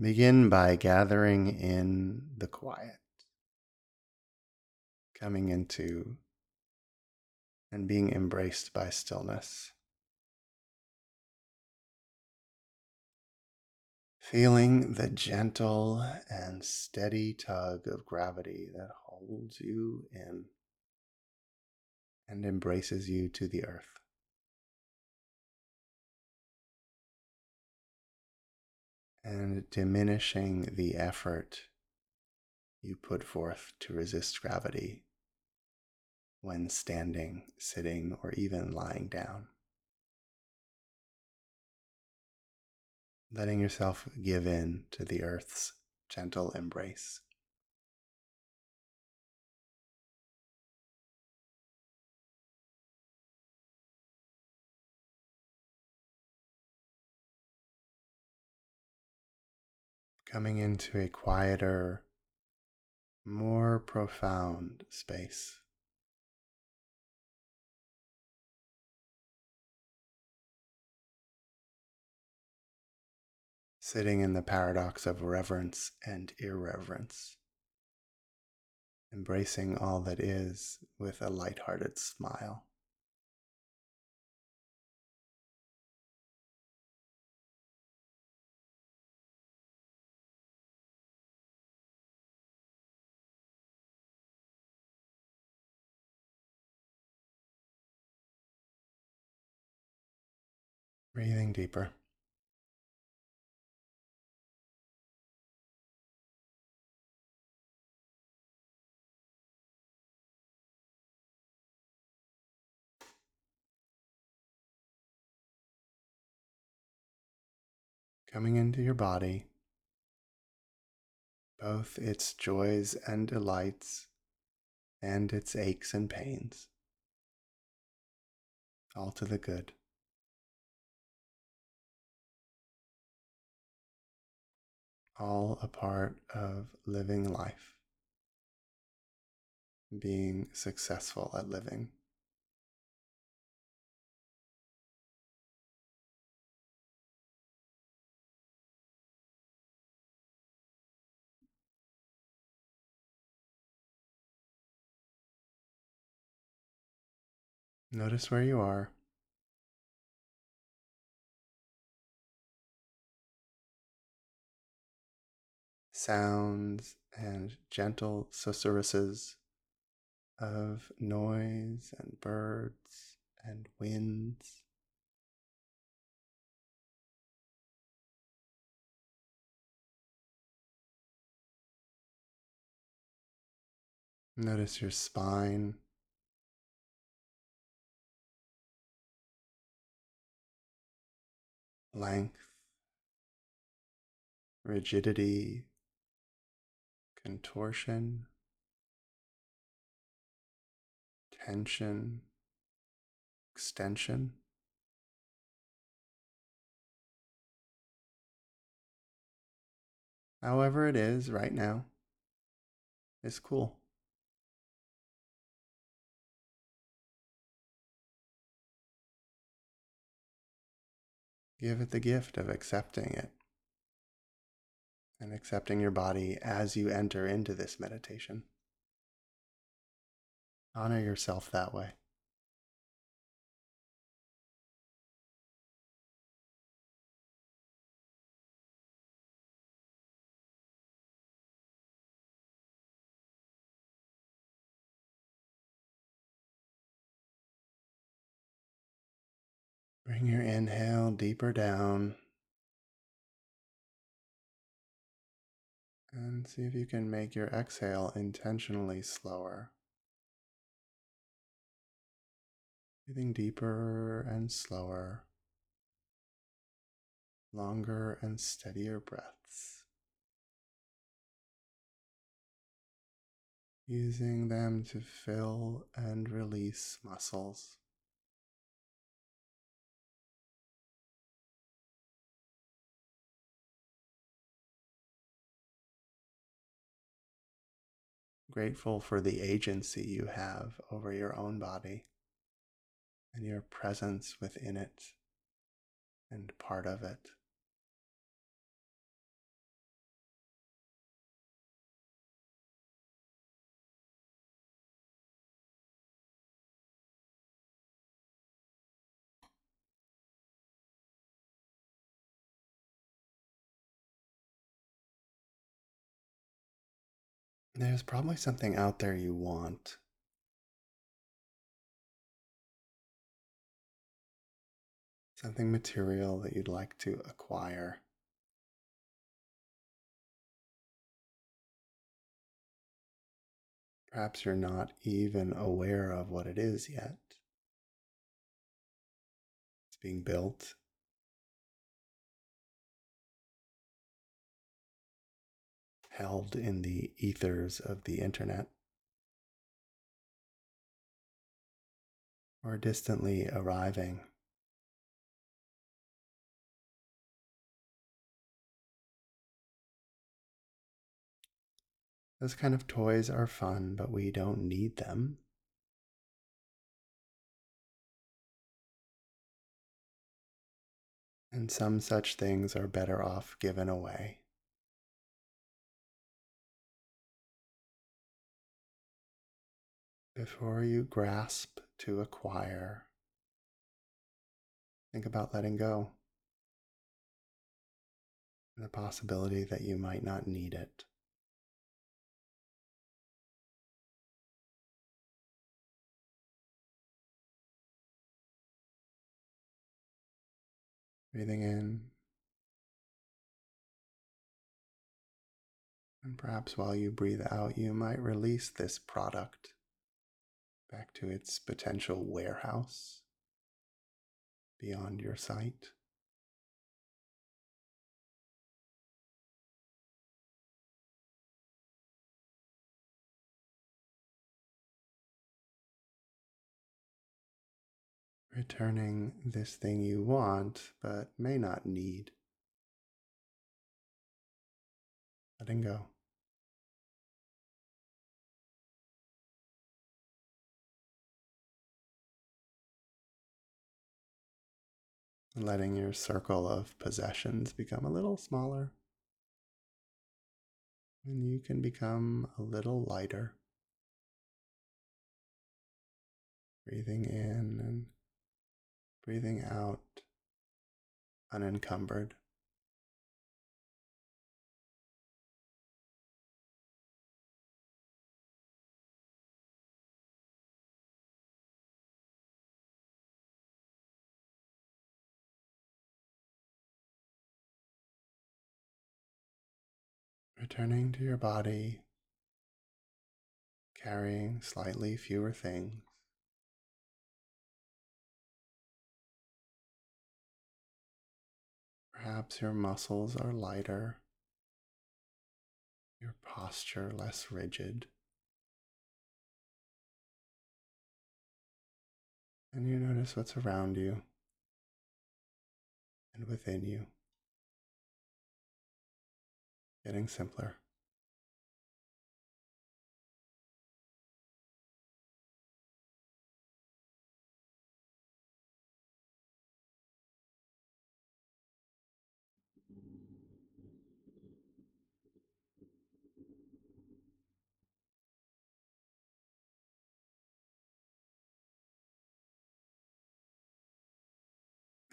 Begin by gathering in the quiet, coming into and being embraced by stillness. Feeling the gentle and steady tug of gravity that holds you in and embraces you to the earth. And diminishing the effort you put forth to resist gravity when standing, sitting, or even lying down. Letting yourself give in to the earth's gentle embrace. Coming into a quieter, more profound space. Sitting in the paradox of reverence and irreverence, embracing all that is with a light-hearted smile. Breathing deeper. Coming into your body, both its joys and delights, and its aches and pains, all to the good. All a part of living life, being successful at living. Notice where you are. Sounds and gentle susurruses of noise and birds and winds. Notice your spine. Length, rigidity, contortion, tension, extension. However, it is right now, is cool. Give it the gift of accepting it and accepting your body as you enter into this meditation. Honor yourself that way. Bring your inhale deeper down. And see if you can make your exhale intentionally slower. Breathing deeper and slower, longer and steadier breaths. Using them to fill and release muscles. Grateful for the agency you have over your own body and your presence within it and part of it. There's probably something out there you want. Something material that you'd like to acquire. Perhaps you're not even aware of what it is yet. It's being built. Held in the ethers of the internet. Or distantly arriving. Those kind of toys are fun, but we don't need them. And some such things are better off given away. Before you grasp to acquire, think about letting go the possibility that you might not need it. Breathing in. And perhaps while you breathe out, you might release this product back to its potential warehouse beyond your sight. returning this thing you want but may not need. Letting go. Letting your circle of possessions become a little smaller. And you can become a little lighter. Breathing in and breathing out unencumbered. Returning to your body, carrying slightly fewer things. Perhaps your muscles are lighter, your posture less rigid. And you notice what's around you and within you, getting simpler.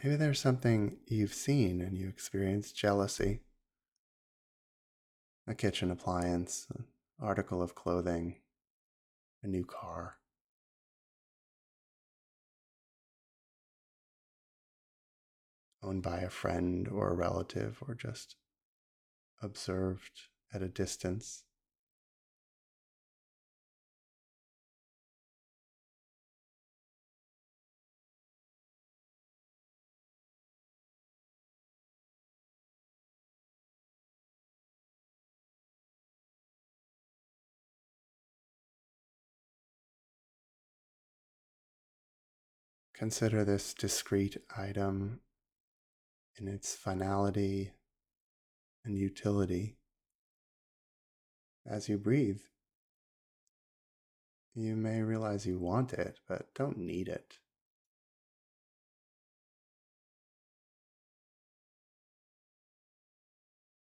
Maybe there's something you've seen and you experience jealousy. A kitchen appliance, an article of clothing, a new car. Owned by a friend or a relative, or just observed at a distance. Consider this discrete item in its finality and utility. As you breathe, you may realize you want it, but don't need it.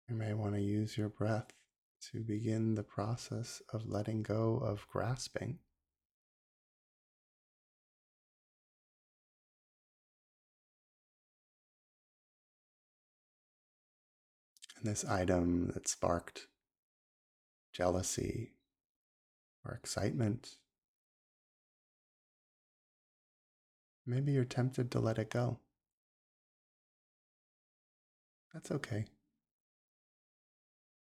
You may want to use your breath to begin the process of letting go of grasping. And this item that sparked jealousy or excitement. Maybe you're tempted to let it go. That's okay.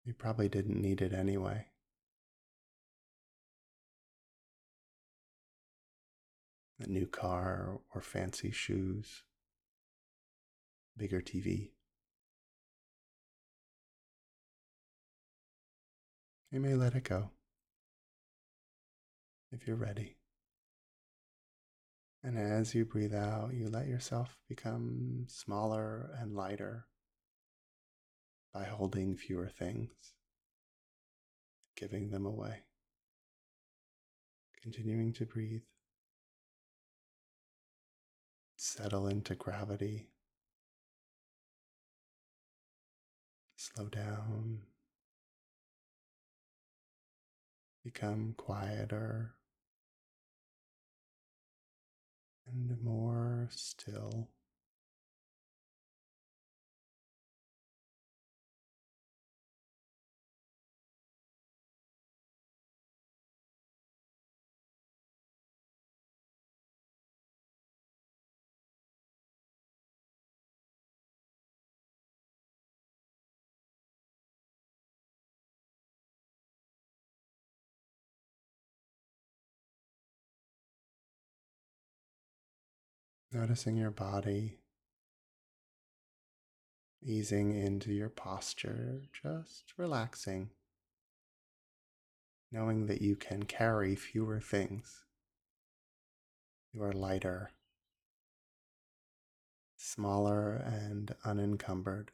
You probably didn't need it anyway. A new car or fancy shoes, bigger TV. You may let it go if you're ready. And as you breathe out, you let yourself become smaller and lighter by holding fewer things, giving them away. Continuing to breathe. Settle into gravity. Slow down. Become quieter and more still. Noticing your body easing into your posture, just relaxing, knowing that you can carry fewer things. You are lighter, smaller, and unencumbered.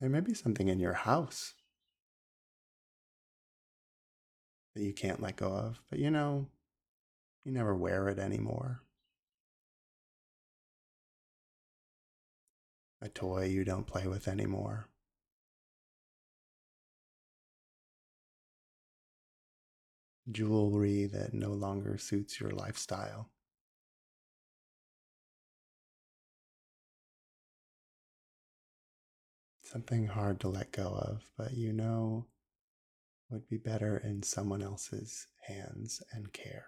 There may be something in your house that you can't let go of, but you know, you never wear it anymore. A toy you don't play with anymore. Jewelry that no longer suits your lifestyle. Something hard to let go of, but you know would be better in someone else's hands and care.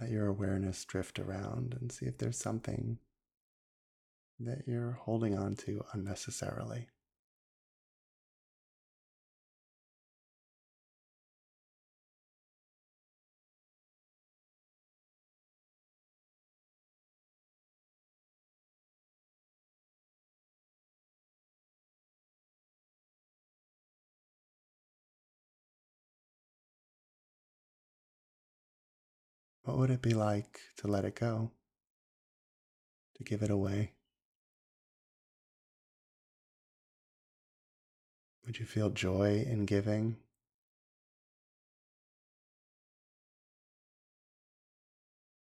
Let your awareness drift around and see if there's something that you're holding on to unnecessarily. What would it be like to let it go? To give it away? Would you feel joy in giving?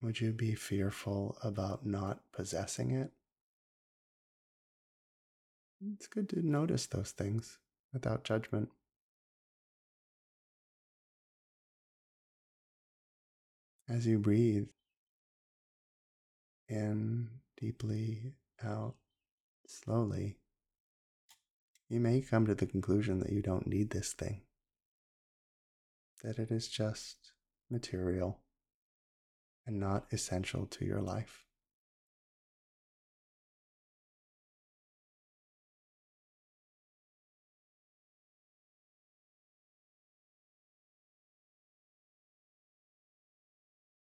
Would you be fearful about not possessing it? It's good to notice those things without judgment. As you breathe in deeply, out slowly, you may come to the conclusion that you don't need this thing, that it is just material and not essential to your life.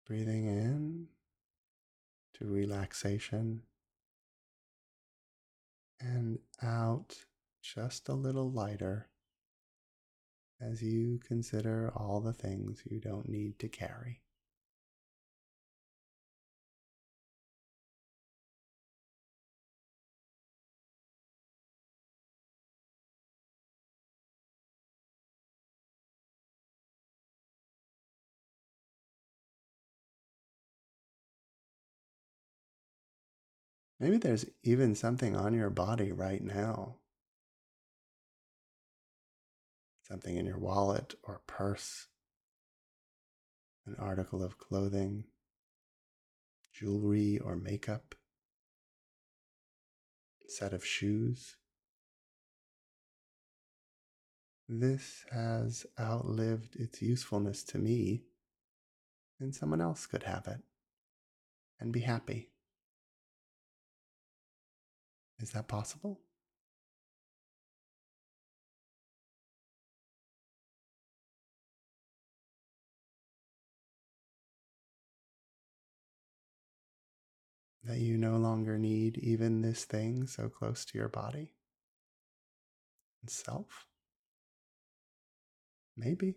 Breathing in to relaxation and out just a little lighter as you consider all the things you don't need to carry. Maybe there's even something on your body right now. Something in your wallet or purse an article of clothing, jewelry or makeup, set of shoes. This has outlived its usefulness to me, and someone else could have it and be happy. Is that possible? That you no longer need even this thing so close to your body and self? Maybe.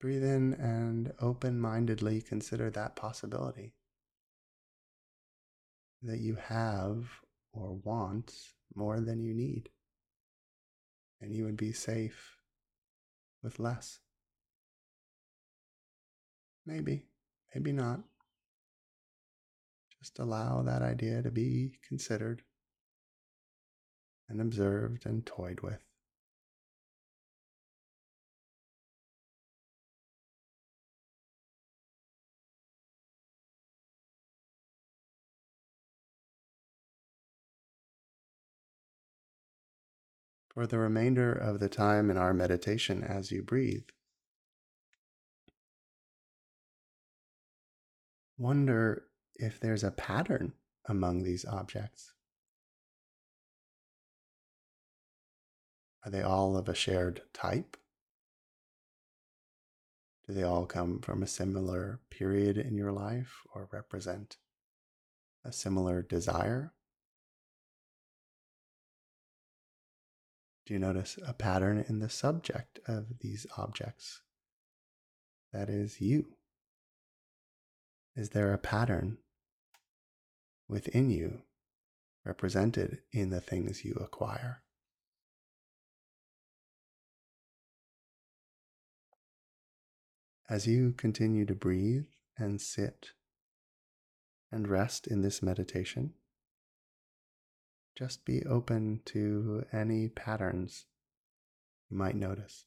Breathe in and open mindedly consider that possibility that you have or want more than you need, and you would be safe with less. Maybe, maybe not. Just allow that idea to be considered and observed and toyed with. For the remainder of the time in our meditation, as you breathe, wonder if there's a pattern among these objects. Are they all of a shared type? Do they all come from a similar period in your life or represent a similar desire? Do you notice a pattern in the subject of these objects? That is you. Is there a pattern within you represented in the things you acquire? As you continue to breathe and sit and rest in this meditation, just be open to any patterns you might notice.